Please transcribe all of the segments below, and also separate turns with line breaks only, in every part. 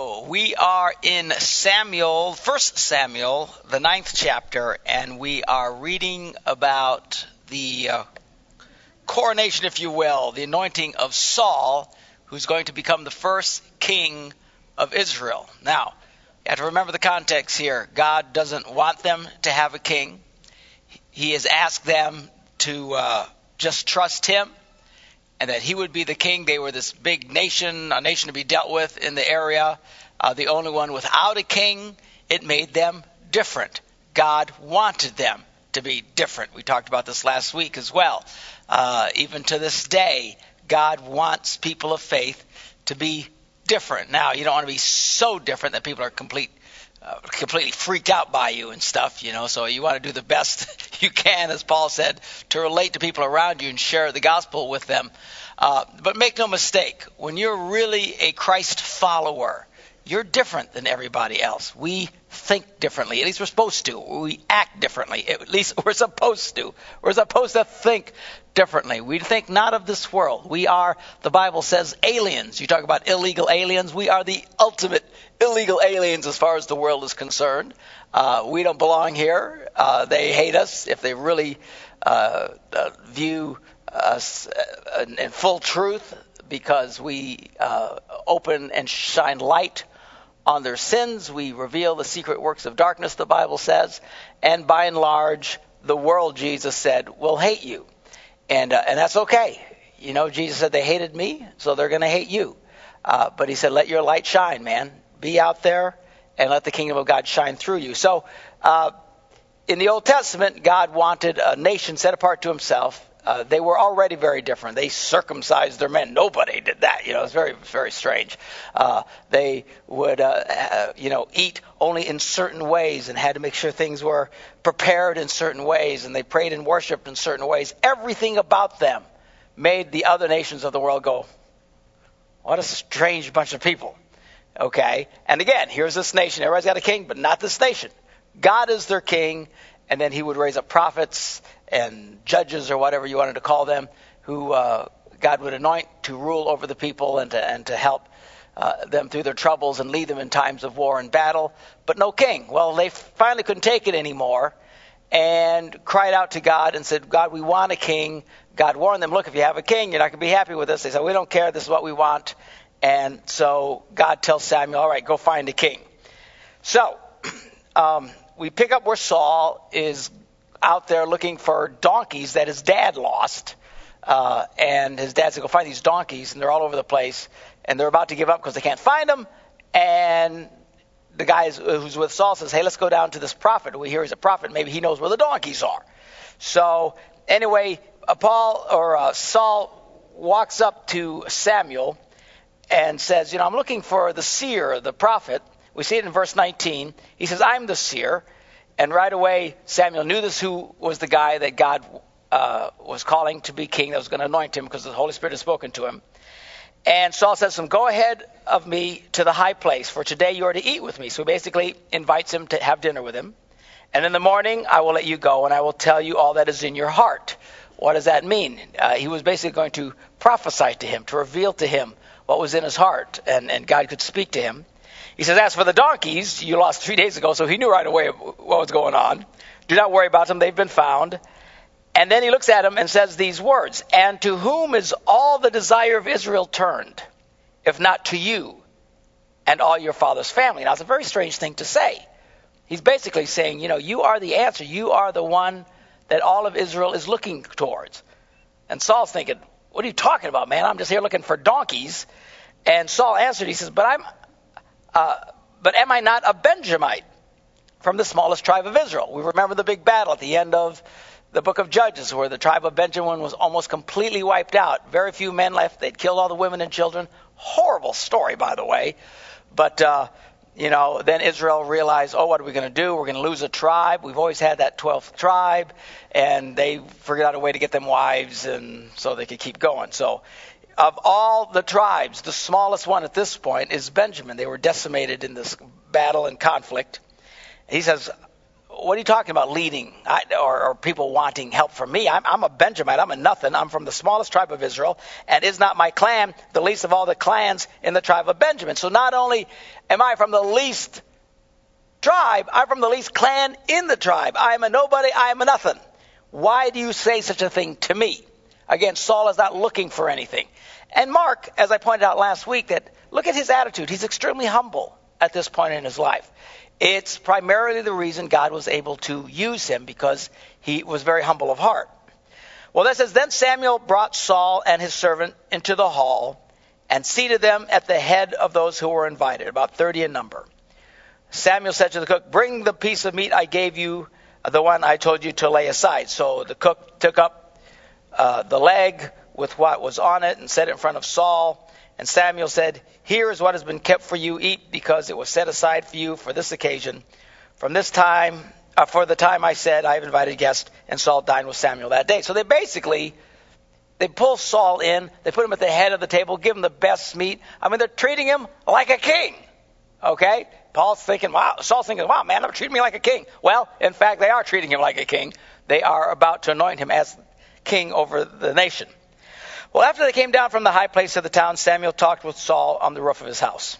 So we are in Samuel, First Samuel, the ninth chapter, and we are reading about the uh, coronation, if you will, the anointing of Saul, who's going to become the first king of Israel. Now, you have to remember the context here. God doesn't want them to have a king. He has asked them to uh, just trust Him and that he would be the king. They were this big nation, a nation to be dealt with in the area, uh, the only one without a king. It made them different. God wanted them to be different. We talked about this last week as well. Uh, even to this day, God wants people of faith to be different. Now, you don't want to be so different that people are complete uh, completely freaked out by you and stuff, you know. So you want to do the best you can, as Paul said, to relate to people around you and share the gospel with them. Uh, but make no mistake, when you're really a Christ follower, you're different than everybody else. We think differently. At least we're supposed to. We act differently. At least we're supposed to. We're supposed to think differently. We think not of this world. We are, the Bible says, aliens. You talk about illegal aliens. We are the ultimate illegal aliens as far as the world is concerned. Uh, we don't belong here. Uh, they hate us if they really uh, uh view us uh, in full truth because we uh, open and shine light on their sins. We reveal the secret works of darkness, the Bible says. And by and large, the world, Jesus said, will hate you. And, uh, and that's okay. You know, Jesus said they hated me, so they're going to hate you. Uh, but he said, let your light shine, man. Be out there and let the kingdom of God shine through you. So, uh, in the Old Testament, God wanted a nation set apart to himself uh, they were already very different. They circumcised their men. Nobody did that. You know, it's very, very strange. Uh, they would, uh, uh, you know, eat only in certain ways and had to make sure things were prepared in certain ways, and they prayed and worshipped in certain ways. Everything about them made the other nations of the world go, "What a strange bunch of people." Okay, and again, here's this nation. Everybody's got a king, but not this nation. God is their king, and then He would raise up prophets and judges or whatever you wanted to call them, who uh, God would anoint to rule over the people and to, and to help uh, them through their troubles and lead them in times of war and battle. But no king. Well, they finally couldn't take it anymore and cried out to God and said, God, we want a king. God warned them, look, if you have a king, you're not going to be happy with us. They said, we don't care. This is what we want. And so God tells Samuel, all right, go find a king. So um, we pick up where Saul is out there looking for donkeys that his dad lost. Uh, and his dad said, Go find these donkeys, and they're all over the place. And they're about to give up because they can't find them. And the guy who's with Saul says, Hey, let's go down to this prophet. We hear he's a prophet. Maybe he knows where the donkeys are. So, anyway, uh, Paul or uh, Saul walks up to Samuel and says, You know, I'm looking for the seer, the prophet. We see it in verse 19. He says, I'm the seer. And right away, Samuel knew this who was the guy that God uh, was calling to be king, that was going to anoint him because the Holy Spirit had spoken to him. And Saul says to him, Go ahead of me to the high place, for today you are to eat with me. So he basically invites him to have dinner with him. And in the morning, I will let you go, and I will tell you all that is in your heart. What does that mean? Uh, he was basically going to prophesy to him, to reveal to him what was in his heart, and, and God could speak to him. He says, As for the donkeys, you lost three days ago, so he knew right away what was going on. Do not worry about them, they've been found. And then he looks at him and says these words And to whom is all the desire of Israel turned, if not to you and all your father's family? Now, it's a very strange thing to say. He's basically saying, You know, you are the answer. You are the one that all of Israel is looking towards. And Saul's thinking, What are you talking about, man? I'm just here looking for donkeys. And Saul answered, He says, But I'm, uh, but am I not a Benjamite from the smallest tribe of Israel? We remember the big battle at the end of the book of Judges, where the tribe of Benjamin was almost completely wiped out. Very few men left. They'd killed all the women and children. Horrible story, by the way. But, uh, you know, then Israel realized, oh, what are we going to do? We're going to lose a tribe. We've always had that 12th tribe. And they figured out a way to get them wives and so they could keep going. So of all the tribes, the smallest one at this point is Benjamin. They were decimated in this battle and conflict. He says, what are you talking about leading I, or, or people wanting help from me? I'm, I'm a Benjamite. I'm a nothing. I'm from the smallest tribe of Israel, and is not my clan the least of all the clans in the tribe of Benjamin? So not only am I from the least tribe, I'm from the least clan in the tribe. I am a nobody. I am a nothing. Why do you say such a thing to me? Again, Saul is not looking for anything. And Mark, as I pointed out last week, that look at his attitude. He's extremely humble at this point in his life. It's primarily the reason God was able to use him because he was very humble of heart. Well, that says, Then Samuel brought Saul and his servant into the hall and seated them at the head of those who were invited, about 30 in number. Samuel said to the cook, Bring the piece of meat I gave you, the one I told you to lay aside. So the cook took up uh, the leg with what was on it and set it in front of Saul. And Samuel said, Here is what has been kept for you. Eat because it was set aside for you for this occasion. From this time, uh, for the time I said, I have invited guests, and Saul dined with Samuel that day. So they basically, they pull Saul in, they put him at the head of the table, give him the best meat. I mean, they're treating him like a king. Okay? Paul's thinking, wow, Saul's thinking, wow, man, they're treating me like a king. Well, in fact, they are treating him like a king. They are about to anoint him as king over the nation. Well, after they came down from the high place of the town, Samuel talked with Saul on the roof of his house.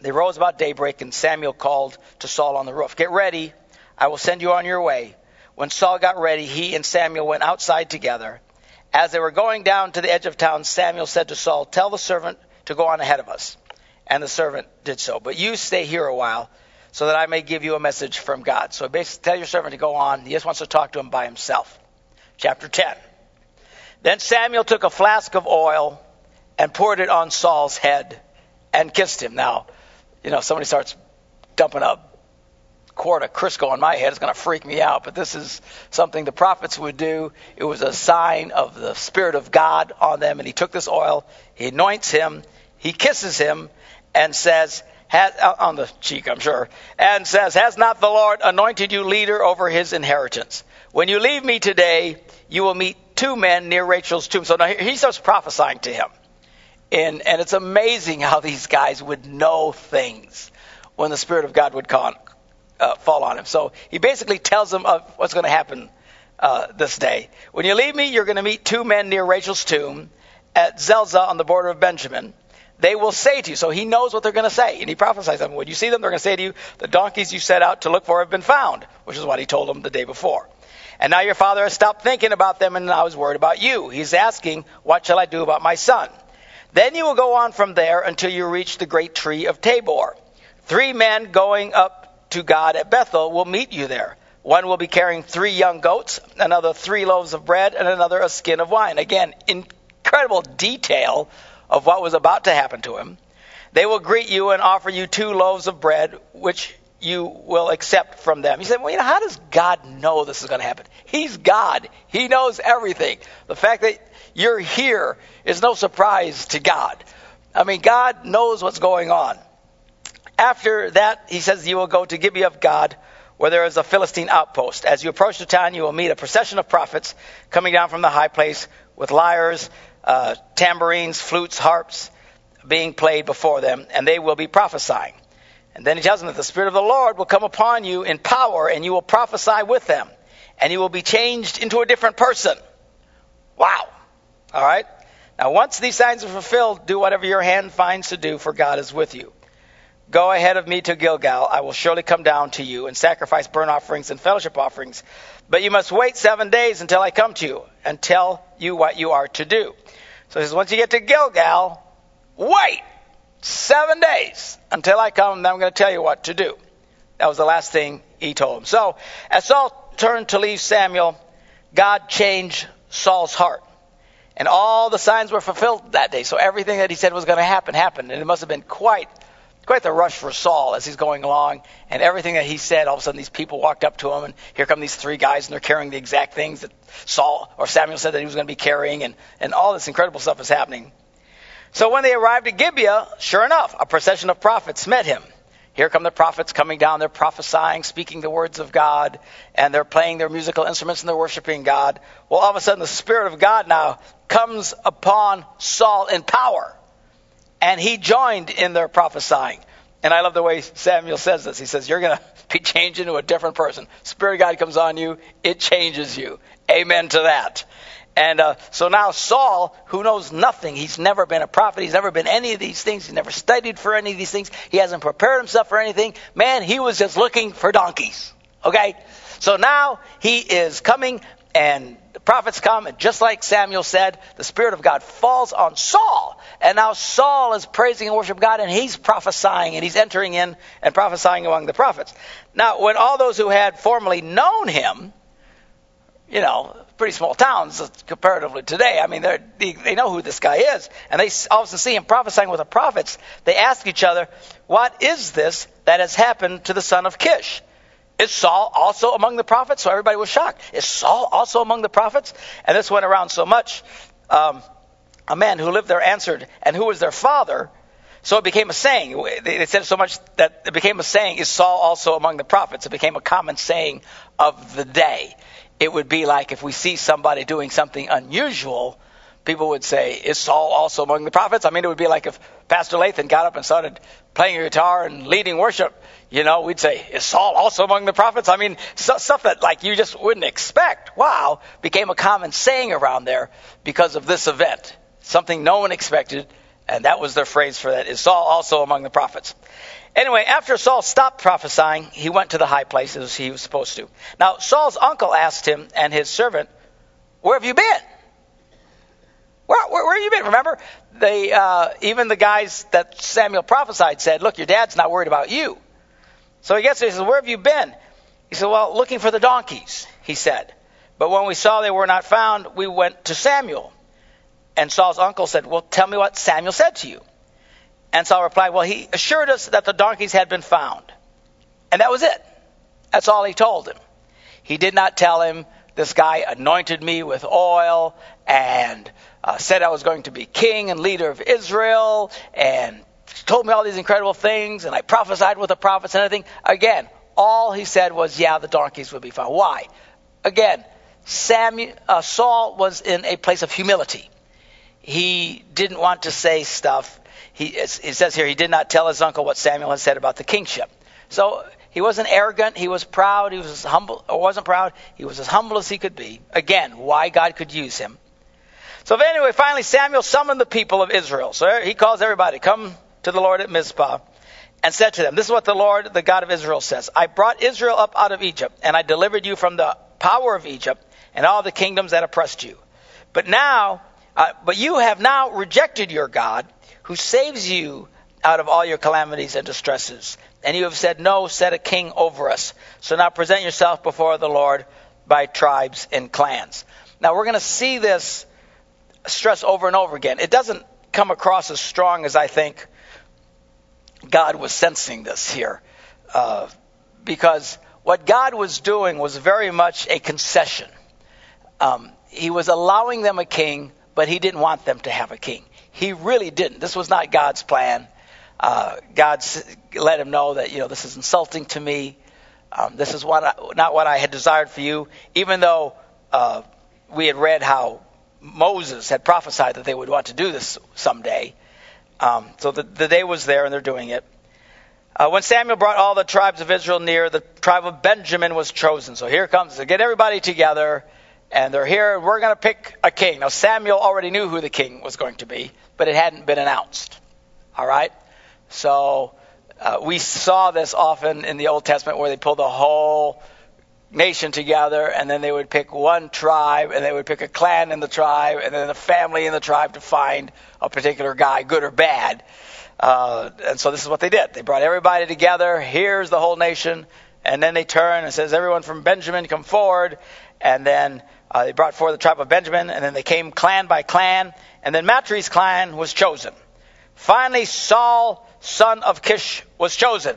They rose about daybreak, and Samuel called to Saul on the roof, Get ready, I will send you on your way. When Saul got ready, he and Samuel went outside together. As they were going down to the edge of town, Samuel said to Saul, Tell the servant to go on ahead of us. And the servant did so. But you stay here a while so that I may give you a message from God. So basically, tell your servant to go on. He just wants to talk to him by himself. Chapter 10. Then Samuel took a flask of oil and poured it on Saul's head and kissed him. Now, you know, somebody starts dumping a quart of Crisco on my head, it's going to freak me out. But this is something the prophets would do. It was a sign of the Spirit of God on them. And he took this oil, he anoints him, he kisses him, and says, has, uh, on the cheek, I'm sure, and says, Has not the Lord anointed you leader over his inheritance? When you leave me today, you will meet two men near Rachel's tomb. So now he starts prophesying to him. And, and it's amazing how these guys would know things when the Spirit of God would uh, fall on him. So he basically tells them of what's going to happen uh, this day. When you leave me, you're going to meet two men near Rachel's tomb at Zelzah on the border of Benjamin. They will say to you, so he knows what they're going to say, and he prophesies them. When you see them, they're going to say to you, the donkeys you set out to look for have been found, which is what he told them the day before. And now your father has stopped thinking about them and now is worried about you. He's asking, What shall I do about my son? Then you will go on from there until you reach the great tree of Tabor. Three men going up to God at Bethel will meet you there. One will be carrying three young goats, another three loaves of bread, and another a skin of wine. Again, incredible detail of what was about to happen to him. They will greet you and offer you two loaves of bread, which you will accept from them. You say, well, you know, how does God know this is going to happen? He's God. He knows everything. The fact that you're here is no surprise to God. I mean, God knows what's going on. After that, he says, you will go to Gibeah of God, where there is a Philistine outpost. As you approach the town, you will meet a procession of prophets coming down from the high place with lyres, uh, tambourines, flutes, harps being played before them, and they will be prophesying. And then he tells them that the Spirit of the Lord will come upon you in power and you will prophesy with them. And you will be changed into a different person. Wow. All right? Now, once these signs are fulfilled, do whatever your hand finds to do, for God is with you. Go ahead of me to Gilgal. I will surely come down to you and sacrifice burnt offerings and fellowship offerings. But you must wait seven days until I come to you and tell you what you are to do. So he says, once you get to Gilgal, wait seven days until I come, then I'm going to tell you what to do. That was the last thing he told him. So, as Saul turned to leave Samuel, God changed Saul's heart. And all the signs were fulfilled that day. So everything that he said was going to happen happened. And it must have been quite, quite the rush for Saul as he's going along. And everything that he said, all of a sudden these people walked up to him, and here come these three guys, and they're carrying the exact things that Saul or Samuel said that he was going to be carrying, and, and all this incredible stuff is happening. So when they arrived at Gibeah, sure enough, a procession of prophets met him. Here come the prophets coming down. They're prophesying, speaking the words of God, and they're playing their musical instruments and they're worshiping God. Well, all of a sudden, the Spirit of God now comes upon Saul in power, and he joined in their prophesying. And I love the way Samuel says this. He says, You're going to be changed into a different person. Spirit of God comes on you, it changes you. Amen to that. And uh, so now Saul, who knows nothing, he's never been a prophet, he's never been any of these things, he's never studied for any of these things, he hasn't prepared himself for anything. Man, he was just looking for donkeys. Okay? So now he is coming, and the prophets come, and just like Samuel said, the Spirit of God falls on Saul. And now Saul is praising and worshiping God, and he's prophesying, and he's entering in and prophesying among the prophets. Now, when all those who had formerly known him, you know, pretty small towns comparatively today. I mean, they they know who this guy is, and they all of a sudden see him prophesying with the prophets. They ask each other, "What is this that has happened to the son of Kish?" Is Saul also among the prophets? So everybody was shocked. Is Saul also among the prophets? And this went around so much. Um, a man who lived there answered, and who was their father? So it became a saying. They said so much that it became a saying, is Saul also among the prophets? It became a common saying of the day. It would be like if we see somebody doing something unusual, people would say, Is Saul also among the prophets? I mean, it would be like if Pastor Lathan got up and started playing a guitar and leading worship, you know, we'd say, Is Saul also among the prophets? I mean, stuff that like you just wouldn't expect. Wow, became a common saying around there because of this event. Something no one expected, and that was their phrase for that. Is Saul also among the prophets? Anyway, after Saul stopped prophesying, he went to the high places he was supposed to. Now, Saul's uncle asked him and his servant, Where have you been? Where, where, where have you been? Remember, they, uh, even the guys that Samuel prophesied said, Look, your dad's not worried about you. So he gets there, he says, Where have you been? He said, Well, looking for the donkeys, he said. But when we saw they were not found, we went to Samuel. And Saul's uncle said, Well, tell me what Samuel said to you. And Saul replied, Well, he assured us that the donkeys had been found. And that was it. That's all he told him. He did not tell him, This guy anointed me with oil and uh, said I was going to be king and leader of Israel and told me all these incredible things and I prophesied with the prophets and everything. Again, all he said was, Yeah, the donkeys would be found. Why? Again, Samuel, uh, Saul was in a place of humility. He didn't want to say stuff he, it says here, he did not tell his uncle what Samuel had said about the kingship. So he wasn't arrogant. He was proud. He was humble, or wasn't proud. He was as humble as he could be. Again, why God could use him. So anyway, finally Samuel summoned the people of Israel. So he calls everybody, come to the Lord at Mizpah, and said to them, This is what the Lord, the God of Israel, says. I brought Israel up out of Egypt, and I delivered you from the power of Egypt and all the kingdoms that oppressed you. But now, uh, but you have now rejected your God who saves you out of all your calamities and distresses. And you have said, No, set a king over us. So now present yourself before the Lord by tribes and clans. Now we're going to see this stress over and over again. It doesn't come across as strong as I think God was sensing this here. Uh, because what God was doing was very much a concession. Um, he was allowing them a king, but he didn't want them to have a king. He really didn't. This was not God's plan. Uh, God let him know that, you know, this is insulting to me. Um, this is what I, not what I had desired for you, even though uh, we had read how Moses had prophesied that they would want to do this someday. Um, so the, the day was there and they're doing it. Uh, when Samuel brought all the tribes of Israel near, the tribe of Benjamin was chosen. So here comes, to get everybody together and they're here, and we're going to pick a king. Now, Samuel already knew who the king was going to be, but it hadn't been announced. All right? So, uh, we saw this often in the Old Testament where they pulled the whole nation together, and then they would pick one tribe, and they would pick a clan in the tribe, and then a family in the tribe to find a particular guy, good or bad. Uh, and so this is what they did. They brought everybody together. Here's the whole nation. And then they turn and says, everyone from Benjamin come forward. And then uh, they brought forth the tribe of Benjamin, and then they came clan by clan, and then Matri's clan was chosen. Finally, Saul, son of Kish, was chosen.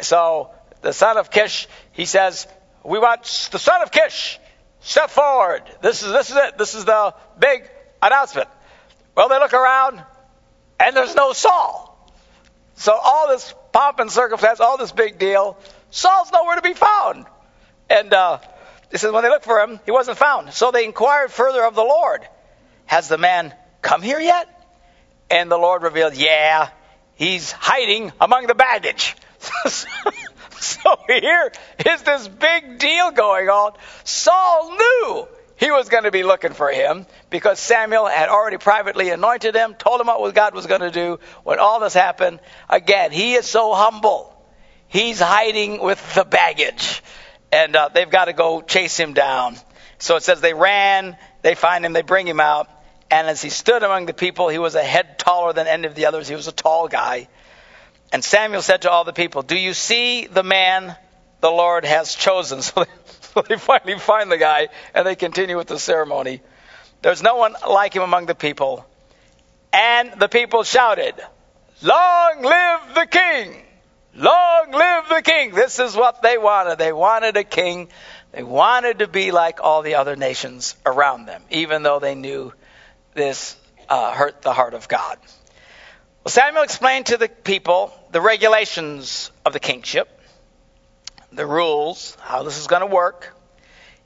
So the son of Kish, he says, "We want the son of Kish. Step forward. This is this is it. This is the big announcement." Well, they look around, and there's no Saul. So all this pomp and circumstance, all this big deal, Saul's nowhere to be found. And uh, it says, when they looked for him, he wasn't found. So they inquired further of the Lord, Has the man come here yet? And the Lord revealed, Yeah, he's hiding among the baggage. so here is this big deal going on. Saul knew he was going to be looking for him because Samuel had already privately anointed him, told him what God was going to do. When all this happened, again, he is so humble. He's hiding with the baggage. And uh, they've got to go chase him down. So it says they ran, they find him, they bring him out. And as he stood among the people, he was a head taller than any of the others. He was a tall guy. And Samuel said to all the people, Do you see the man the Lord has chosen? So they, so they finally find the guy and they continue with the ceremony. There's no one like him among the people. And the people shouted, Long live the king! Long live the king! This is what they wanted. They wanted a king. They wanted to be like all the other nations around them, even though they knew this uh, hurt the heart of God. Well, Samuel explained to the people the regulations of the kingship, the rules, how this is going to work.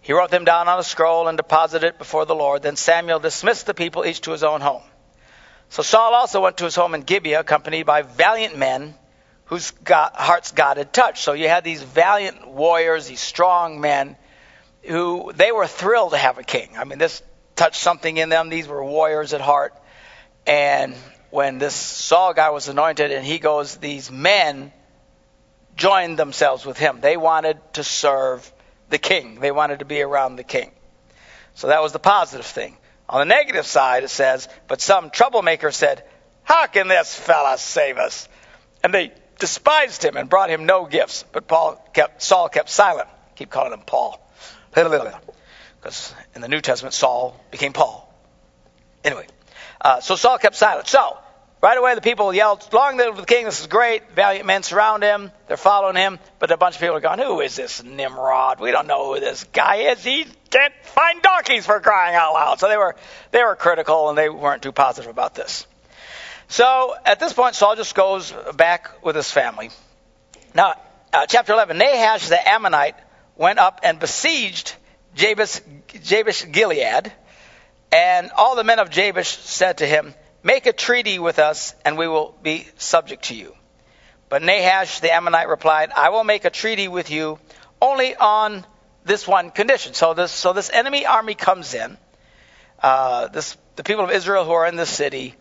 He wrote them down on a scroll and deposited it before the Lord. Then Samuel dismissed the people each to his own home. So Saul also went to his home in Gibeah, accompanied by valiant men whose God, hearts God had touched. So you had these valiant warriors, these strong men, who they were thrilled to have a king. I mean, this touched something in them. These were warriors at heart. And when this Saul guy was anointed and he goes, these men joined themselves with him. They wanted to serve the king, they wanted to be around the king. So that was the positive thing. On the negative side, it says, but some troublemaker said, How can this fella save us? And they despised him and brought him no gifts. But Paul kept, Saul kept silent. Keep calling him Paul. Because in the New Testament, Saul became Paul. Anyway, uh, so Saul kept silent. So, right away, the people yelled, Long live the king, this is great. Valiant men surround him. They're following him. But a bunch of people are going, Who is this Nimrod? We don't know who this guy is. He can't find donkeys for crying out loud. So they were, they were critical and they weren't too positive about this. So at this point, Saul just goes back with his family. Now, uh, chapter 11 Nahash the Ammonite went up and besieged Jabesh, Jabesh Gilead, and all the men of Jabesh said to him, Make a treaty with us, and we will be subject to you. But Nahash the Ammonite replied, I will make a treaty with you only on this one condition. So this, so this enemy army comes in. Uh, this, the people of Israel who are in this city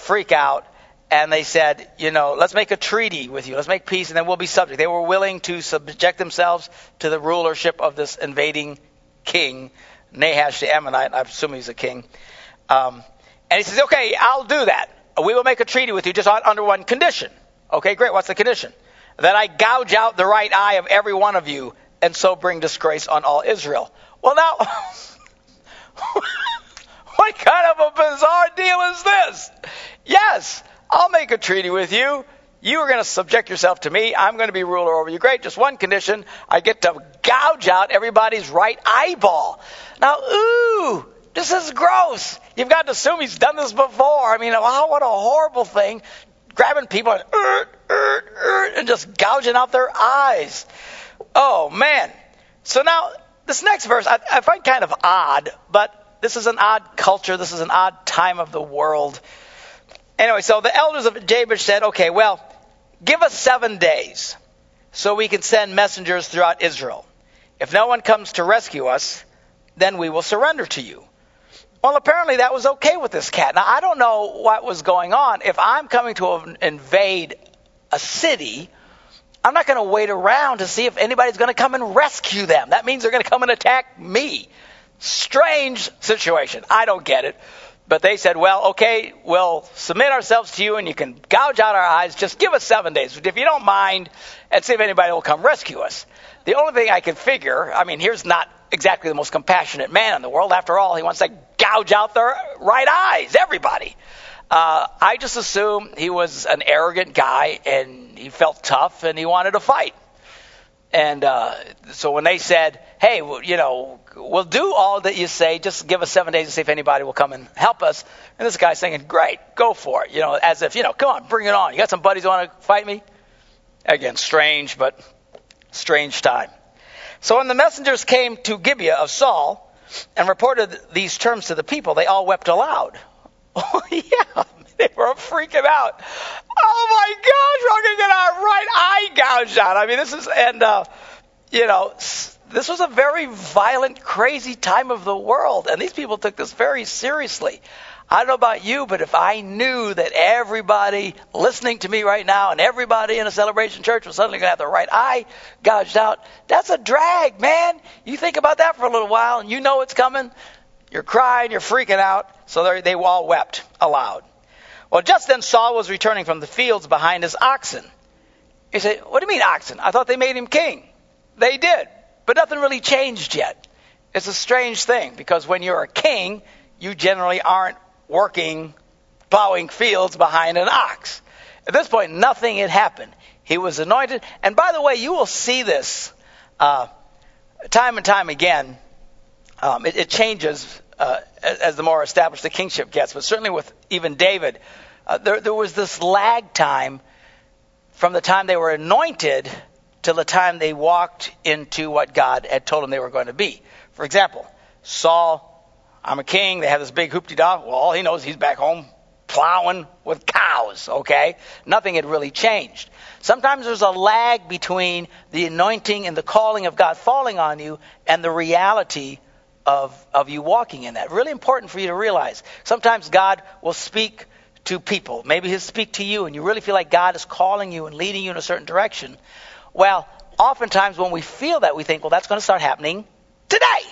freak out and they said, you know, let's make a treaty with you. Let's make peace and then we'll be subject. They were willing to subject themselves to the rulership of this invading king, Nahash the Ammonite. I assume he's a king. Um, and he says, okay, I'll do that. We will make a treaty with you just under one condition. Okay, great. What's the condition? That I gouge out the right eye of every one of you and so bring disgrace on all Israel. Well, now, what kind of a bizarre deal is this? Yes, I'll make a treaty with you. You are going to subject yourself to me. I'm going to be ruler over you. Great. Just one condition. I get to gouge out everybody's right eyeball. Now, ooh, this is gross. You've got to assume he's done this before. I mean, wow, what a horrible thing. Grabbing people and, er, er, er, and just gouging out their eyes. Oh, man. So now, this next verse I, I find kind of odd, but this is an odd culture. This is an odd time of the world. Anyway, so the elders of Jabesh said, okay, well, give us seven days so we can send messengers throughout Israel. If no one comes to rescue us, then we will surrender to you. Well, apparently that was okay with this cat. Now, I don't know what was going on. If I'm coming to invade a city, I'm not going to wait around to see if anybody's going to come and rescue them. That means they're going to come and attack me. Strange situation. I don't get it. But they said, well, okay, we'll submit ourselves to you and you can gouge out our eyes. Just give us seven days, if you don't mind, and see if anybody will come rescue us. The only thing I can figure, I mean, here's not exactly the most compassionate man in the world. After all, he wants to gouge out their right eyes, everybody. Uh, I just assume he was an arrogant guy and he felt tough and he wanted to fight. And uh, so when they said, hey, well, you know, we'll do all that you say, just give us seven days to see if anybody will come and help us. And this guy's saying, great, go for it. You know, as if, you know, come on, bring it on. You got some buddies who want to fight me? Again, strange, but strange time. So when the messengers came to Gibeah of Saul and reported these terms to the people, they all wept aloud. Oh, yeah, they were freaking out. Oh my gosh, we're going to get our right eye gouged out. I mean, this is, and, uh, you know, this was a very violent, crazy time of the world, and these people took this very seriously. I don't know about you, but if I knew that everybody listening to me right now and everybody in a celebration church was suddenly going to have their right eye gouged out, that's a drag, man. You think about that for a little while and you know it's coming. You're crying, you're freaking out. So they all wept aloud. Well, just then Saul was returning from the fields behind his oxen. He said, What do you mean oxen? I thought they made him king. They did, but nothing really changed yet. It's a strange thing because when you're a king, you generally aren't working, plowing fields behind an ox. At this point, nothing had happened. He was anointed. And by the way, you will see this uh, time and time again. Um, it, it, changes uh, as the more established the kingship gets, but certainly with even David, uh, there, there was this lag time from the time they were anointed till the time they walked into what God had told them they were going to be. For example, Saul I'm a king. They have this big hoopty dog. Well, all he knows he's back home plowing with cows, okay? Nothing had really changed. Sometimes there's a lag between the anointing and the calling of God falling on you and the reality of, of you walking in that. Really important for you to realize. Sometimes God will speak to people. Maybe he'll speak to you and you really feel like God is calling you and leading you in a certain direction. Well, oftentimes when we feel that, we think, well, that's going to start happening today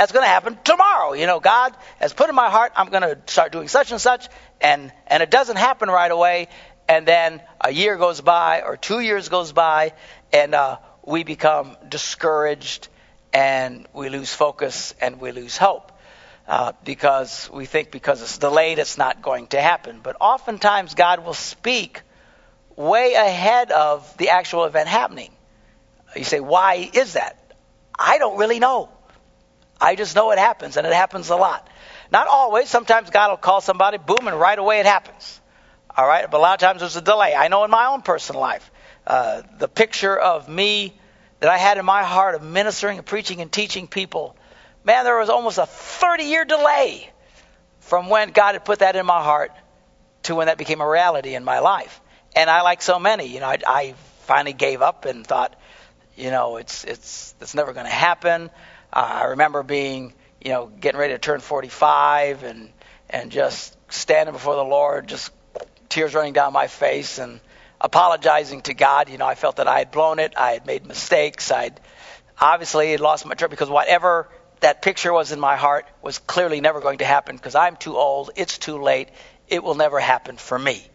that's going to happen tomorrow. You know, God has put in my heart, I'm going to start doing such and such, and, and it doesn't happen right away. And then a year goes by, or two years goes by, and uh, we become discouraged, and we lose focus, and we lose hope. Uh, because we think because it's delayed, it's not going to happen. But oftentimes, God will speak way ahead of the actual event happening. You say, why is that? I don't really know. I just know it happens, and it happens a lot. Not always. Sometimes God will call somebody, boom, and right away it happens. All right? But a lot of times there's a delay. I know in my own personal life, uh, the picture of me that I had in my heart of ministering and preaching and teaching people, man, there was almost a 30 year delay from when God had put that in my heart to when that became a reality in my life. And I, like so many, you know, I, I finally gave up and thought, you know, it's it's it's never going to happen. Uh, I remember being, you know, getting ready to turn 45 and and just standing before the Lord, just tears running down my face and apologizing to God. You know, I felt that I had blown it, I had made mistakes, I'd obviously had lost my trip because whatever that picture was in my heart was clearly never going to happen because I'm too old, it's too late, it will never happen for me,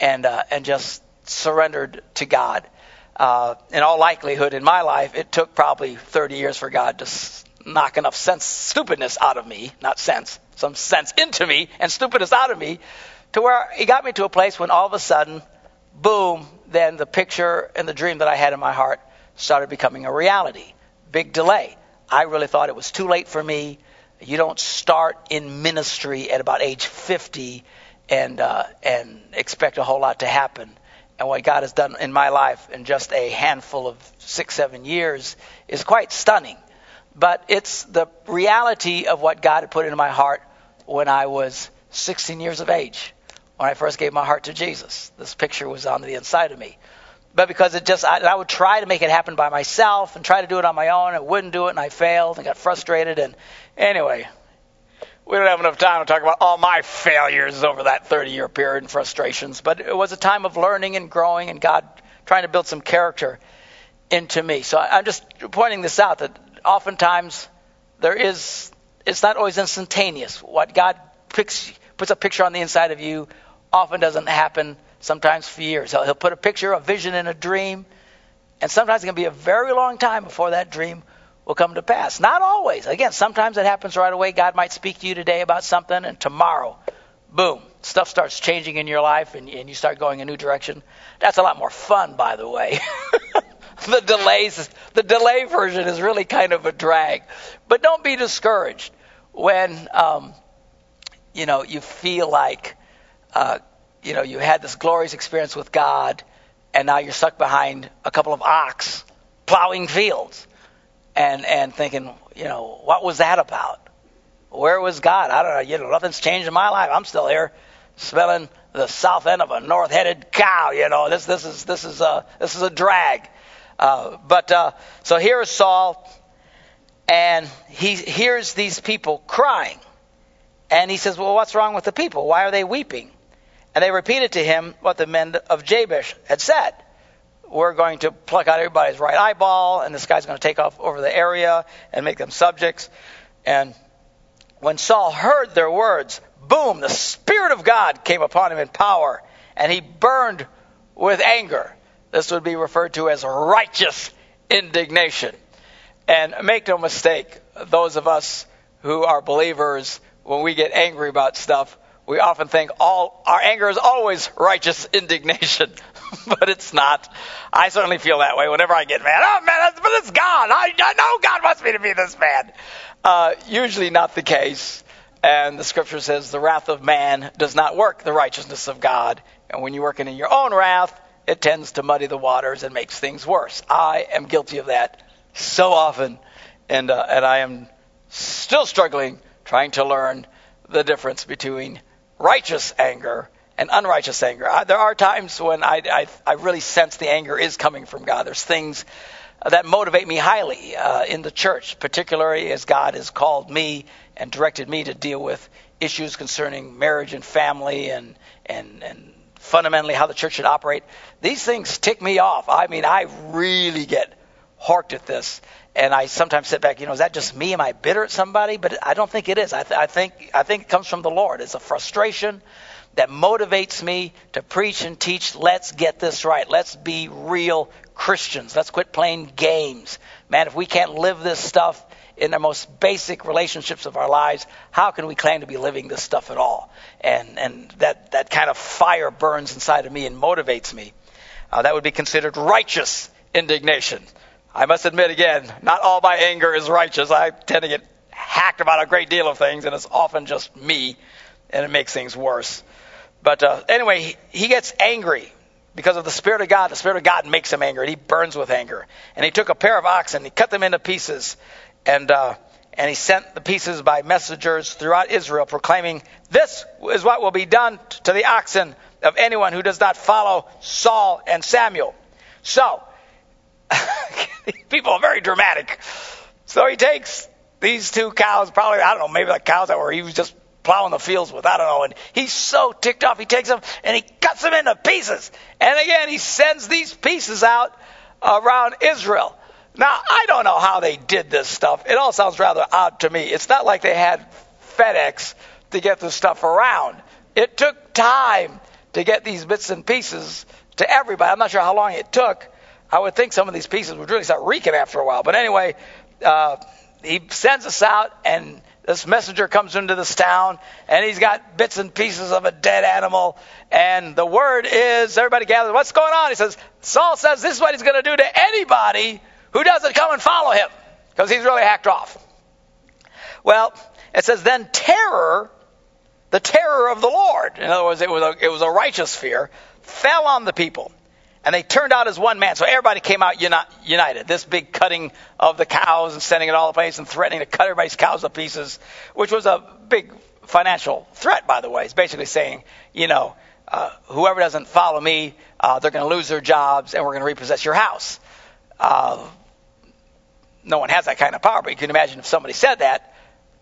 and uh, and just surrendered to God. Uh, in all likelihood, in my life, it took probably 30 years for God to s- knock enough sense, stupidness out of me, not sense, some sense into me and stupidness out of me, to where He got me to a place when all of a sudden, boom, then the picture and the dream that I had in my heart started becoming a reality. Big delay. I really thought it was too late for me. You don't start in ministry at about age 50 and uh, and expect a whole lot to happen and what God has done in my life in just a handful of six, seven years is quite stunning. But it's the reality of what God had put into my heart when I was 16 years of age, when I first gave my heart to Jesus. This picture was on the inside of me. But because it just, I, I would try to make it happen by myself and try to do it on my own. I wouldn't do it, and I failed and got frustrated. And anyway, we don't have enough time to talk about all my failures over that 30 year period and frustrations, but it was a time of learning and growing and God trying to build some character into me. So I'm just pointing this out that oftentimes there is, it's not always instantaneous. What God picks, puts a picture on the inside of you often doesn't happen sometimes for years. He'll, he'll put a picture, a vision in a dream, and sometimes it can be a very long time before that dream will come to pass. Not always. Again, sometimes it happens right away. God might speak to you today about something, and tomorrow, boom, stuff starts changing in your life, and, and you start going a new direction. That's a lot more fun, by the way. the delays, the delay version is really kind of a drag. But don't be discouraged when um, you know you feel like uh, you know you had this glorious experience with God, and now you're stuck behind a couple of ox plowing fields and and thinking, you know, what was that about? Where was God? I don't know. You know, nothing's changed in my life. I'm still here. smelling the south end of a north-headed cow. You know, this this is this is a this is a drag. Uh, but uh, so here is Saul, and he hears these people crying, and he says, "Well, what's wrong with the people? Why are they weeping?" And they repeated to him what the men of Jabesh had said. We're going to pluck out everybody's right eyeball, and this guy's going to take off over the area and make them subjects. And when Saul heard their words, boom, the Spirit of God came upon him in power, and he burned with anger. This would be referred to as righteous indignation. And make no mistake, those of us who are believers, when we get angry about stuff, we often think all our anger is always righteous indignation, but it's not. I certainly feel that way whenever I get mad. Oh man, but it's God. I, I know God wants me to be this mad. Uh, usually not the case. And the scripture says the wrath of man does not work the righteousness of God. And when you're working in your own wrath, it tends to muddy the waters and makes things worse. I am guilty of that so often, and uh, and I am still struggling trying to learn the difference between righteous anger and unrighteous anger. I, there are times when I, I, I really sense the anger is coming from God. There's things that motivate me highly uh, in the church, particularly as God has called me and directed me to deal with issues concerning marriage and family and and and fundamentally how the church should operate. These things tick me off. I mean, I really get harked at this, and I sometimes sit back. You know, is that just me? Am I bitter at somebody? But I don't think it is. I, th- I think I think it comes from the Lord. It's a frustration that motivates me to preach and teach. Let's get this right. Let's be real Christians. Let's quit playing games. Man, if we can't live this stuff in the most basic relationships of our lives, how can we claim to be living this stuff at all? And and that that kind of fire burns inside of me and motivates me. Uh, that would be considered righteous indignation. I must admit again, not all my anger is righteous. I tend to get hacked about a great deal of things, and it's often just me, and it makes things worse. But uh, anyway, he, he gets angry because of the Spirit of God. The Spirit of God makes him angry, and he burns with anger. And he took a pair of oxen, he cut them into pieces, and uh, and he sent the pieces by messengers throughout Israel, proclaiming, "This is what will be done to the oxen of anyone who does not follow Saul and Samuel." So people are very dramatic. So he takes these two cows, probably, I don't know, maybe like cows that were, he was just plowing the fields with, I don't know, and he's so ticked off, he takes them and he cuts them into pieces. And again, he sends these pieces out around Israel. Now, I don't know how they did this stuff. It all sounds rather odd to me. It's not like they had FedEx to get this stuff around. It took time to get these bits and pieces to everybody. I'm not sure how long it took, I would think some of these pieces would really start reeking after a while. But anyway, uh, he sends us out, and this messenger comes into this town, and he's got bits and pieces of a dead animal. And the word is, everybody gathers, what's going on? He says, Saul says this is what he's going to do to anybody who doesn't come and follow him, because he's really hacked off. Well, it says, then terror, the terror of the Lord, in other words, it was a, it was a righteous fear, fell on the people and they turned out as one man. So everybody came out united. This big cutting of the cows and sending it all the place and threatening to cut everybody's cows to pieces, which was a big financial threat, by the way. It's basically saying, you know, uh, whoever doesn't follow me, uh, they're going to lose their jobs and we're going to repossess your house. Uh, no one has that kind of power, but you can imagine if somebody said that,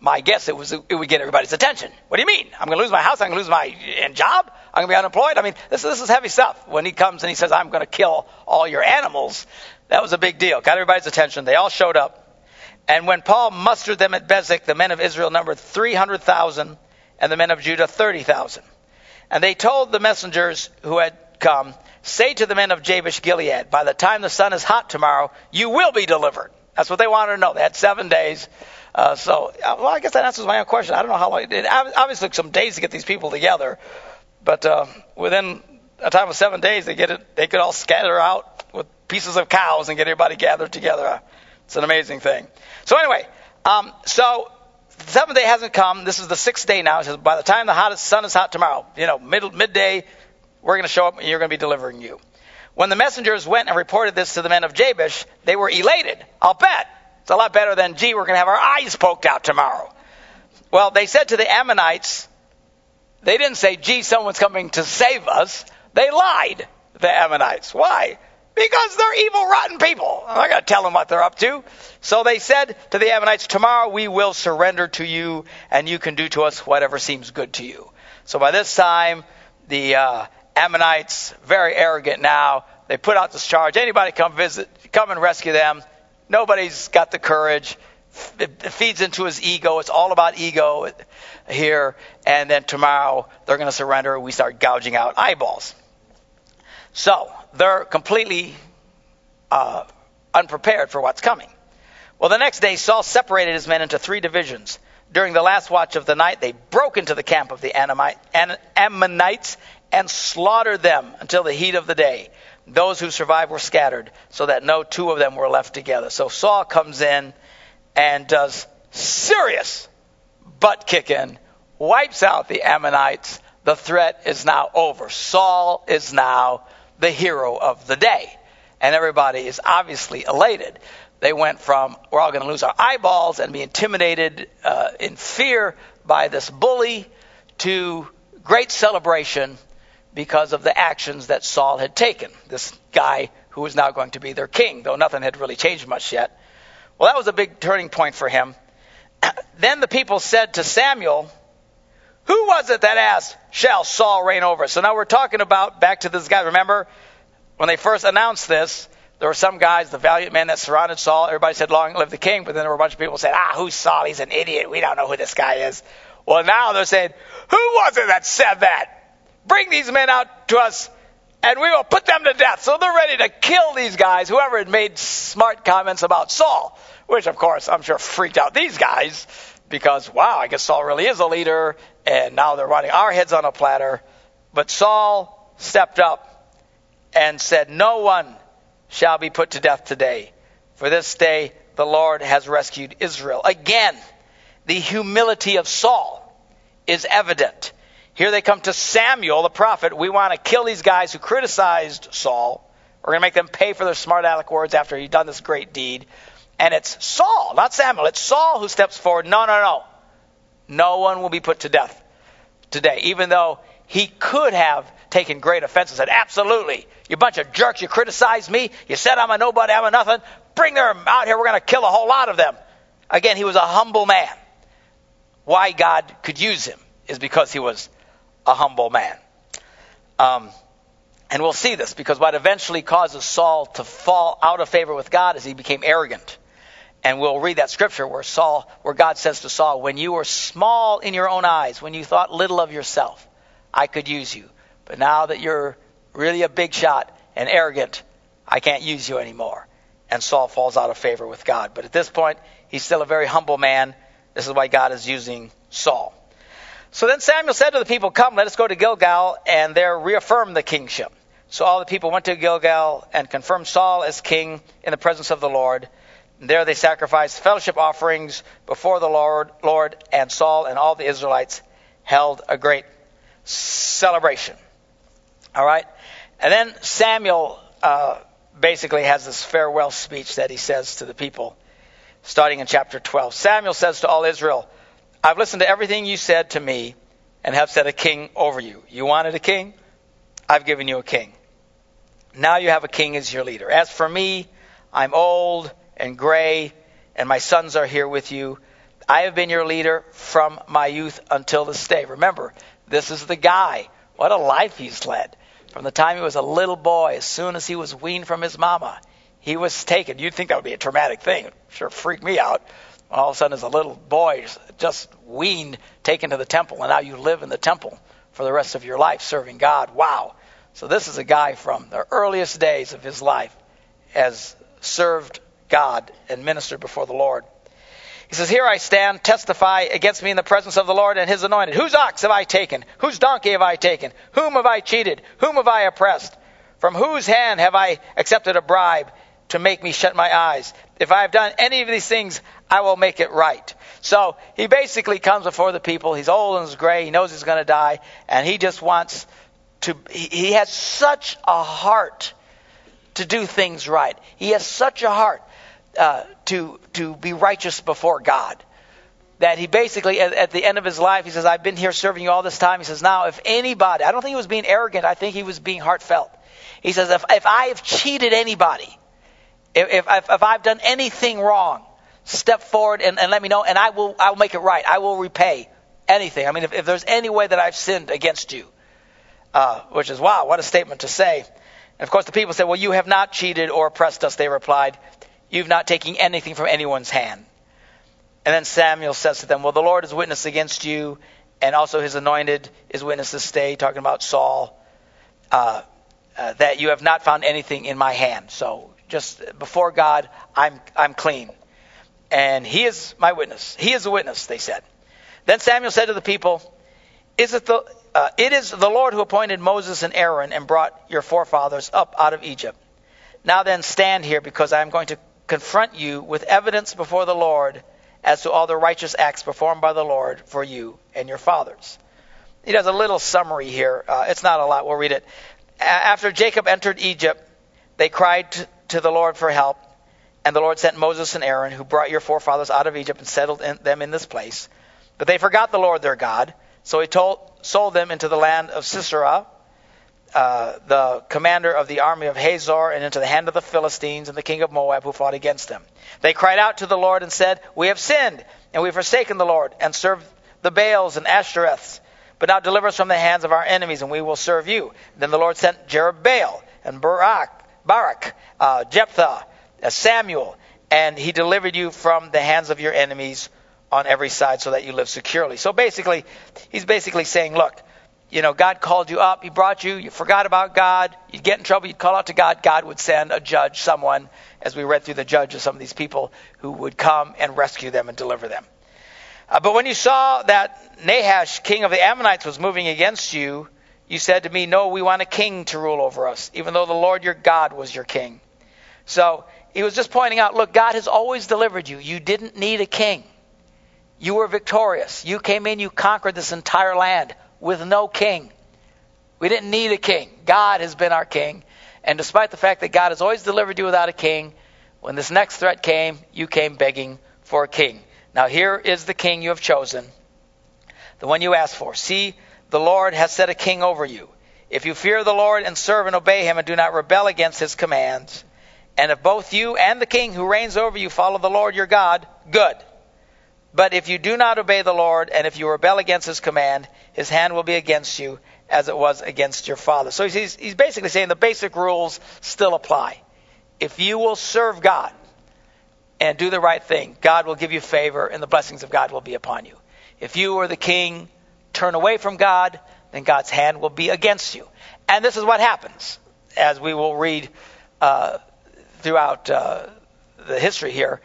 my guess it was it would get everybody's attention. What do you mean? I'm going to lose my house. I'm going to lose my job. I'm going to be unemployed. I mean, this this is heavy stuff. When he comes and he says, "I'm going to kill all your animals," that was a big deal. Got everybody's attention. They all showed up. And when Paul mustered them at Bezek, the men of Israel numbered 300,000, and the men of Judah 30,000. And they told the messengers who had come, "Say to the men of Jabesh Gilead, by the time the sun is hot tomorrow, you will be delivered." That's what they wanted to know. They had seven days. Uh, so, uh, well, I guess that answers my own question. I don't know how long it did. Obviously, took some days to get these people together, but uh, within a time of seven days, they get it. They could all scatter out with pieces of cows and get everybody gathered together. It's an amazing thing. So anyway, um, so the seventh day hasn't come. This is the sixth day now. It says by the time the hottest sun is hot tomorrow, you know, mid midday, we're going to show up and you're going to be delivering you. When the messengers went and reported this to the men of Jabesh, they were elated. I'll bet it's a lot better than, gee, we're going to have our eyes poked out tomorrow. Well, they said to the Ammonites, they didn't say, gee, someone's coming to save us. They lied, the Ammonites. Why? Because they're evil, rotten people. I'm not going to tell them what they're up to. So they said to the Ammonites, Tomorrow we will surrender to you, and you can do to us whatever seems good to you. So by this time, the uh, Ammonites, very arrogant now, they put out this charge anybody come visit, come and rescue them. Nobody's got the courage. It feeds into his ego. It's all about ego here. And then tomorrow they're going to surrender. We start gouging out eyeballs. So they're completely uh, unprepared for what's coming. Well, the next day, Saul separated his men into three divisions. During the last watch of the night, they broke into the camp of the Ammonites and slaughtered them until the heat of the day. Those who survived were scattered, so that no two of them were left together. So Saul comes in and does serious butt kicking, wipes out the Ammonites. The threat is now over. Saul is now the hero of the day. And everybody is obviously elated. They went from, we're all going to lose our eyeballs and be intimidated uh, in fear by this bully to great celebration because of the actions that Saul had taken. This guy who was now going to be their king, though nothing had really changed much yet. Well, that was a big turning point for him. then the people said to Samuel, Who was it that asked, Shall Saul reign over us? So now we're talking about back to this guy. Remember, when they first announced this, there were some guys, the valiant men that surrounded Saul. Everybody said, Long live the king. But then there were a bunch of people who said, Ah, who's Saul? He's an idiot. We don't know who this guy is. Well, now they're saying, Who was it that said that? Bring these men out to us and we will put them to death. So they're ready to kill these guys, whoever had made smart comments about Saul, which of course I'm sure freaked out these guys because, wow, I guess Saul really is a leader and now they're running our heads on a platter. But Saul stepped up and said, No one shall be put to death today. For this day the Lord has rescued Israel. Again, the humility of Saul is evident. Here they come to Samuel, the prophet. We want to kill these guys who criticized Saul. We're going to make them pay for their smart aleck words after he'd done this great deed. And it's Saul, not Samuel. It's Saul who steps forward. No, no, no. No one will be put to death today, even though he could have taken great offense and said, Absolutely. You bunch of jerks. You criticized me. You said I'm a nobody. I'm a nothing. Bring them out here. We're going to kill a whole lot of them. Again, he was a humble man. Why God could use him is because he was a humble man. Um, and we'll see this because what eventually causes Saul to fall out of favor with God is he became arrogant. And we'll read that scripture where Saul, where God says to Saul, when you were small in your own eyes, when you thought little of yourself, I could use you. But now that you're really a big shot and arrogant, I can't use you anymore. And Saul falls out of favor with God. But at this point, he's still a very humble man. This is why God is using Saul. So then Samuel said to the people, Come, let us go to Gilgal, and there reaffirm the kingship. So all the people went to Gilgal and confirmed Saul as king in the presence of the Lord. And there they sacrificed fellowship offerings before the Lord, Lord, and Saul and all the Israelites held a great celebration. All right? And then Samuel uh, basically has this farewell speech that he says to the people, starting in chapter 12. Samuel says to all Israel, I've listened to everything you said to me and have set a king over you. You wanted a king? I've given you a king. Now you have a king as your leader. As for me, I'm old and gray, and my sons are here with you. I have been your leader from my youth until this day. Remember, this is the guy. What a life he's led. From the time he was a little boy, as soon as he was weaned from his mama, he was taken. You'd think that would be a traumatic thing. Sure freaked me out all of a sudden as a little boy just weaned taken to the temple and now you live in the temple for the rest of your life serving god. Wow. So this is a guy from the earliest days of his life has served god and ministered before the lord. He says here i stand testify against me in the presence of the lord and his anointed. Whose ox have i taken? Whose donkey have i taken? Whom have i cheated? Whom have i oppressed? From whose hand have i accepted a bribe to make me shut my eyes if i have done any of these things I will make it right. So he basically comes before the people. He's old and he's gray. He knows he's going to die. And he just wants to, he has such a heart to do things right. He has such a heart uh, to, to be righteous before God. that he basically, at, at the end of his life, he says, I've been here serving you all this time. He says, now, if anybody, I don't think he was being arrogant, I think he was being heartfelt. He says, if, if I have cheated anybody, if, if, if I've done anything wrong, step forward and, and let me know, and I will, I will make it right. I will repay anything. I mean, if, if there's any way that I've sinned against you, uh, which is, wow, what a statement to say. And of course, the people said, well, you have not cheated or oppressed us. They replied, you've not taken anything from anyone's hand. And then Samuel says to them, well, the Lord is witness against you, and also his anointed is witness this day, talking about Saul, uh, uh, that you have not found anything in my hand. So just before God, I'm, I'm clean. And he is my witness. He is a witness, they said. Then Samuel said to the people, is it, the, uh, it is the Lord who appointed Moses and Aaron and brought your forefathers up out of Egypt. Now then, stand here, because I am going to confront you with evidence before the Lord as to all the righteous acts performed by the Lord for you and your fathers. He does a little summary here. Uh, it's not a lot. We'll read it. After Jacob entered Egypt, they cried to the Lord for help, and the Lord sent Moses and Aaron, who brought your forefathers out of Egypt and settled in them in this place. But they forgot the Lord their God, so he told, sold them into the land of Sisera, uh, the commander of the army of Hazor, and into the hand of the Philistines and the king of Moab, who fought against them. They cried out to the Lord and said, We have sinned, and we have forsaken the Lord, and served the Baals and Ashtoreths. But now deliver us from the hands of our enemies, and we will serve you. Then the Lord sent Jerubbaal and Barak, Barak, uh, Jephthah, uh, Samuel, and he delivered you from the hands of your enemies on every side so that you live securely. So basically, he's basically saying, look, you know, God called you up, He brought you, you forgot about God, you'd get in trouble, you'd call out to God, God would send a judge, someone, as we read through the judges, some of these people who would come and rescue them and deliver them. Uh, but when you saw that Nahash, king of the Ammonites, was moving against you, you said to me, No, we want a king to rule over us, even though the Lord your God was your king. So he was just pointing out, look, God has always delivered you. You didn't need a king. You were victorious. You came in, you conquered this entire land with no king. We didn't need a king. God has been our king. And despite the fact that God has always delivered you without a king, when this next threat came, you came begging for a king. Now here is the king you have chosen, the one you asked for. See, the Lord has set a king over you. If you fear the Lord and serve and obey him and do not rebel against his commands, and if both you and the king who reigns over you follow the Lord your God, good. But if you do not obey the Lord, and if you rebel against his command, his hand will be against you as it was against your father. So he's, he's basically saying the basic rules still apply. If you will serve God and do the right thing, God will give you favor and the blessings of God will be upon you. If you or the king turn away from God, then God's hand will be against you. And this is what happens, as we will read uh, throughout uh, the history here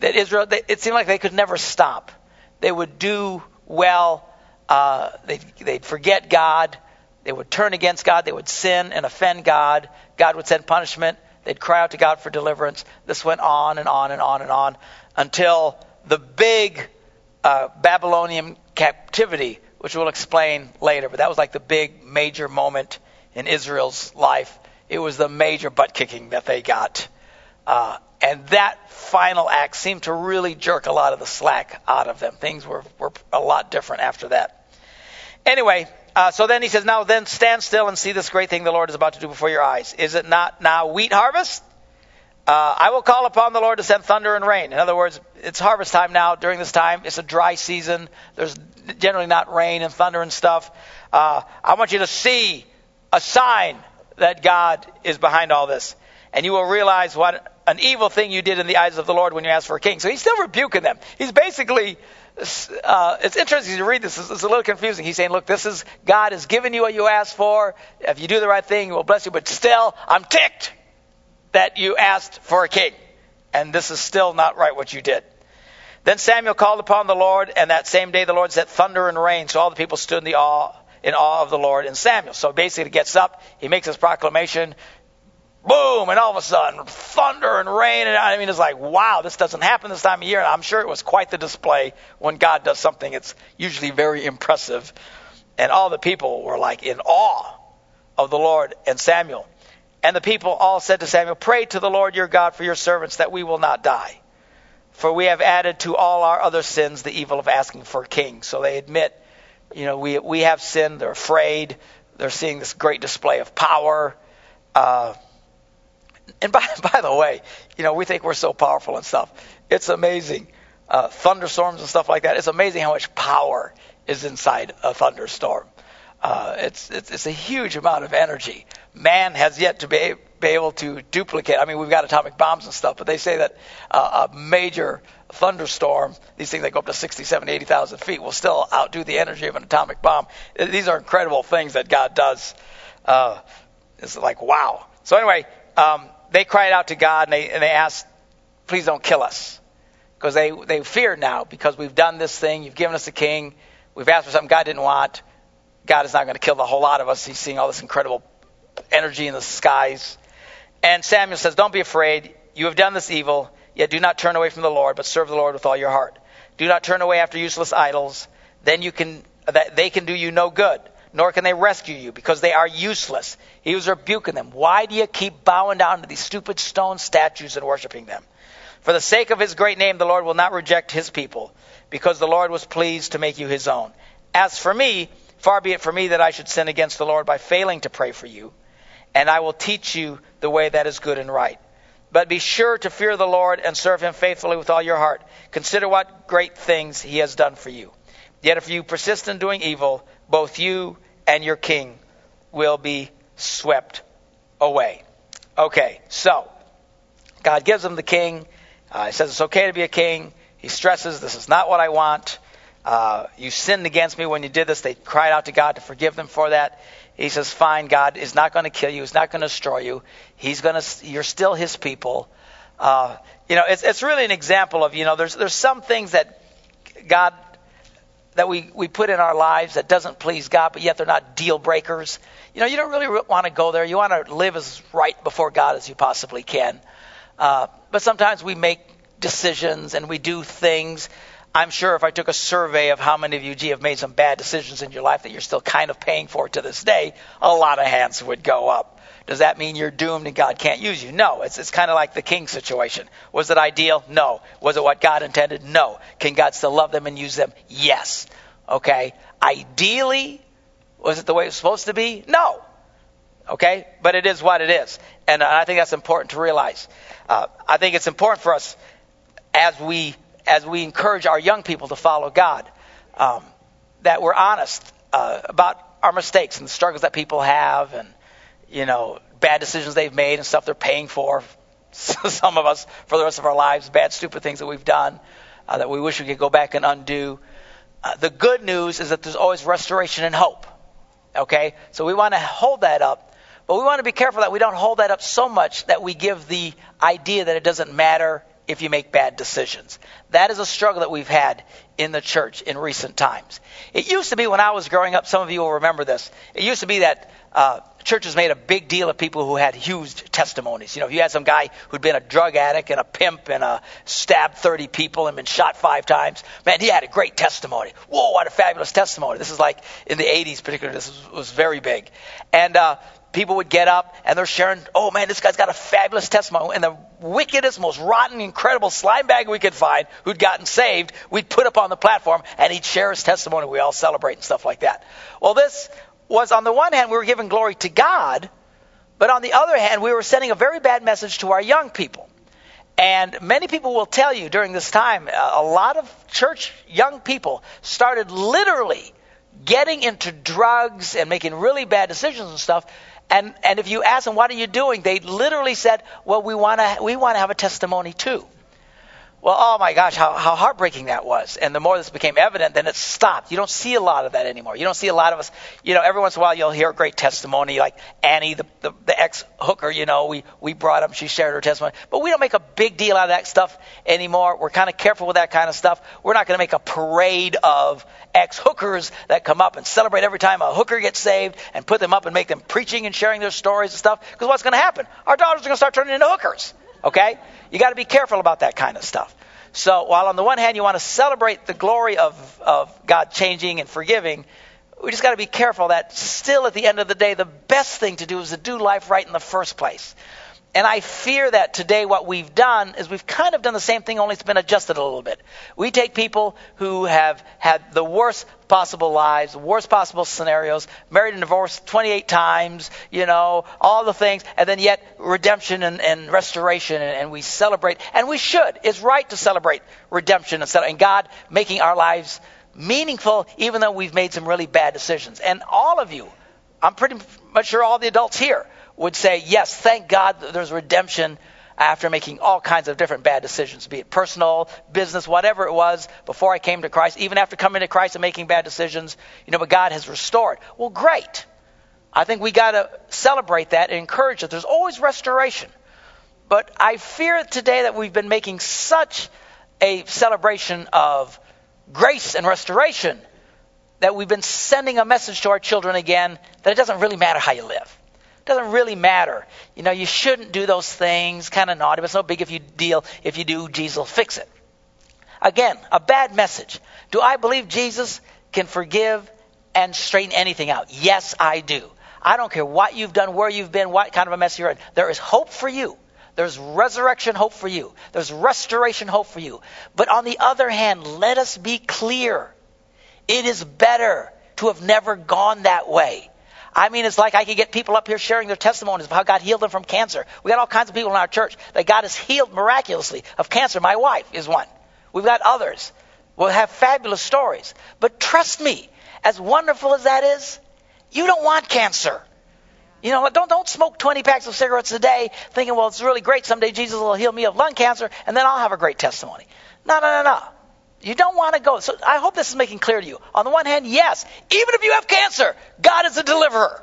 that Israel, they, it seemed like they could never stop. They would do well, uh, they'd, they'd forget God, they would turn against God, they would sin and offend God. God would send punishment. They'd cry out to God for deliverance. This went on and on and on and on until the big uh, Babylonian captivity, which we'll explain later. But that was like the big major moment in Israel's life. It was the major butt kicking that they got. Uh, and that final act seemed to really jerk a lot of the slack out of them. Things were, were a lot different after that. Anyway, uh, so then he says, Now then stand still and see this great thing the Lord is about to do before your eyes. Is it not now wheat harvest? Uh, I will call upon the Lord to send thunder and rain. In other words, it's harvest time now. During this time, it's a dry season. There's generally not rain and thunder and stuff. Uh, I want you to see a sign that God is behind all this. And you will realize what an evil thing you did in the eyes of the Lord when you asked for a king. So he's still rebuking them. He's basically, uh, it's interesting to read this. It's, it's a little confusing. He's saying, look, this is, God has given you what you asked for. If you do the right thing, he will bless you. But still, I'm ticked that you asked for a king. And this is still not right what you did. Then Samuel called upon the Lord, and that same day the Lord sent thunder and rain. So all the people stood in the awe in awe of the Lord and Samuel. So basically, he gets up, he makes his proclamation, boom, and all of a sudden, thunder and rain. And I mean, it's like, wow, this doesn't happen this time of year. And I'm sure it was quite the display when God does something. It's usually very impressive. And all the people were like in awe of the Lord and Samuel. And the people all said to Samuel, Pray to the Lord your God for your servants that we will not die. For we have added to all our other sins the evil of asking for a king. So they admit, you know, we, we have sinned. They're afraid. They're seeing this great display of power. Uh, and by, by the way, you know, we think we're so powerful and stuff. It's amazing. Uh, thunderstorms and stuff like that. It's amazing how much power is inside a thunderstorm. Uh, it's, it's, it's a huge amount of energy. Man has yet to be, be able to duplicate. I mean, we've got atomic bombs and stuff, but they say that uh, a major thunderstorm, these things that go up to 60, 70, 80,000 feet, will still outdo the energy of an atomic bomb. These are incredible things that God does. Uh, it's like, wow. So anyway, um, they cried out to God and they, and they asked, please don't kill us. Because they, they fear now because we've done this thing. You've given us a king. We've asked for something God didn't want. God is not going to kill the whole lot of us. He's seeing all this incredible energy in the skies. And Samuel says, Don't be afraid. You have done this evil, yet do not turn away from the Lord, but serve the Lord with all your heart. Do not turn away after useless idols. Then you can, that they can do you no good, nor can they rescue you, because they are useless. He was rebuking them. Why do you keep bowing down to these stupid stone statues and worshiping them? For the sake of his great name, the Lord will not reject his people, because the Lord was pleased to make you his own. As for me, Far be it from me that I should sin against the Lord by failing to pray for you, and I will teach you the way that is good and right. But be sure to fear the Lord and serve him faithfully with all your heart. Consider what great things he has done for you. Yet if you persist in doing evil, both you and your king will be swept away. Okay, so God gives him the king. Uh, he says it's okay to be a king. He stresses this is not what I want. Uh, you sinned against me when you did this. They cried out to God to forgive them for that. He says, "Fine, God is not going to kill you. He's not going to destroy you. He's going to. You're still His people." Uh, you know, it's it's really an example of you know, there's there's some things that God that we we put in our lives that doesn't please God, but yet they're not deal breakers. You know, you don't really want to go there. You want to live as right before God as you possibly can. Uh, but sometimes we make decisions and we do things I'm sure if I took a survey of how many of you, gee, have made some bad decisions in your life that you're still kind of paying for to this day, a lot of hands would go up. Does that mean you're doomed and God can't use you? No. It's, it's kind of like the king situation. Was it ideal? No. Was it what God intended? No. Can God still love them and use them? Yes. Okay. Ideally, was it the way it was supposed to be? No. Okay. But it is what it is. And I think that's important to realize. Uh, I think it's important for us as we as we encourage our young people to follow God, um, that we're honest uh, about our mistakes and the struggles that people have, and you know, bad decisions they've made and stuff they're paying for. Some of us for the rest of our lives, bad, stupid things that we've done uh, that we wish we could go back and undo. Uh, the good news is that there's always restoration and hope. Okay, so we want to hold that up, but we want to be careful that we don't hold that up so much that we give the idea that it doesn't matter if you make bad decisions. That is a struggle that we've had in the church in recent times. It used to be when I was growing up, some of you will remember this. It used to be that uh, churches made a big deal of people who had huge testimonies. You know, if you had some guy who'd been a drug addict and a pimp and a stabbed 30 people and been shot five times, man, he had a great testimony. Whoa, what a fabulous testimony. This is like in the 80s, particularly, this was, was very big. And uh, people would get up and they're sharing, oh man, this guy's got a fabulous testimony. And the wickedest, most rotten, incredible slime bag we could find who'd gotten saved, we'd put up on the platform and he'd share his testimony. We all celebrate and stuff like that. Well, this was on the one hand, we were giving glory to God, but on the other hand, we were sending a very bad message to our young people. And many people will tell you during this time, uh, a lot of church young people started literally getting into drugs and making really bad decisions and stuff and, and if you ask them, what are you doing? They literally said, well, we want to we want to have a testimony too. Well, oh my gosh, how, how heartbreaking that was. And the more this became evident, then it stopped. You don't see a lot of that anymore. You don't see a lot of us, you know, every once in a while you'll hear a great testimony like Annie, the, the, the ex hooker, you know, we, we brought up, she shared her testimony. But we don't make a big deal out of that stuff anymore. We're kind of careful with that kind of stuff. We're not going to make a parade of ex hookers that come up and celebrate every time a hooker gets saved and put them up and make them preaching and sharing their stories and stuff. Because what's going to happen? Our daughters are going to start turning into hookers. Okay? You got to be careful about that kind of stuff. So while on the one hand you want to celebrate the glory of, of God changing and forgiving, we just got to be careful that still at the end of the day, the best thing to do is to do life right in the first place. And I fear that today what we've done is we've kind of done the same thing, only it's been adjusted a little bit. We take people who have had the worst possible lives, worst possible scenarios, married and divorced 28 times, you know, all the things, and then yet redemption and, and restoration, and, and, we celebrate, and we should. It's right to celebrate redemption and, and God making our lives meaningful, even though we've made some really bad decisions. And all of you, I'm pretty much sure all the adults here would say, yes, thank God there's redemption after making all kinds of different bad decisions, be it personal, business, whatever it was, before I came to Christ, even after coming to Christ and making bad decisions, you know, but God has restored. Well, great. I think we got to celebrate that and encourage it. There's always restoration. But I fear today that we've been making such a celebration of grace and restoration that we've been sending a message to our children again that it doesn't really matter how you live doesn't really matter. You know, you shouldn't do those things, kind of naughty, but it's no big if you deal. If you do, Jesus will fix it. Again, a bad message. Do I believe Jesus can forgive and straighten anything out? Yes, I do. I don't care what you've done, where you've been, what kind of a mess you're in. There is hope for you. There's resurrection hope for you. There's restoration hope for you. But on the other hand, let us be clear. It is better to have never gone that way I mean, it's like I could get people up here sharing their testimonies of how God healed them from cancer. We got all kinds of people in our church that God has healed miraculously of cancer. My wife is one. We've got others. We'll have fabulous stories. But trust me, as wonderful as that is, you don't want cancer. You know, don't don't smoke 20 packs of cigarettes a day, thinking, well, it's really great. Someday Jesus will heal me of lung cancer, and then I'll have a great testimony. No, no, no, no. You don't want to go. So I hope this is making clear to you. On the one hand, yes, even if you have cancer, God is a deliverer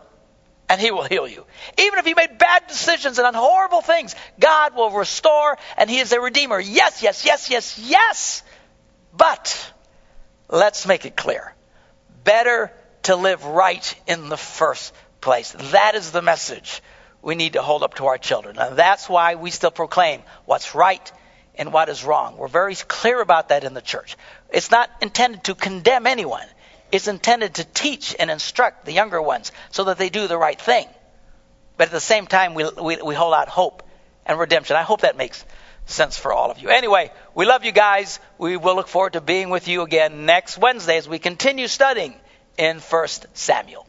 and he will heal you. Even if you made bad decisions and done horrible things, God will restore and he is a redeemer. Yes, yes, yes, yes, yes. But let's make it clear. Better to live right in the first place. That is the message we need to hold up to our children. And that's why we still proclaim what's right and what is wrong. We're very clear about that in the church. It's not intended to condemn anyone. It's intended to teach and instruct the younger ones so that they do the right thing. But at the same time, we, we, we hold out hope and redemption. I hope that makes sense for all of you. Anyway, we love you guys. We will look forward to being with you again next Wednesday as we continue studying in 1 Samuel.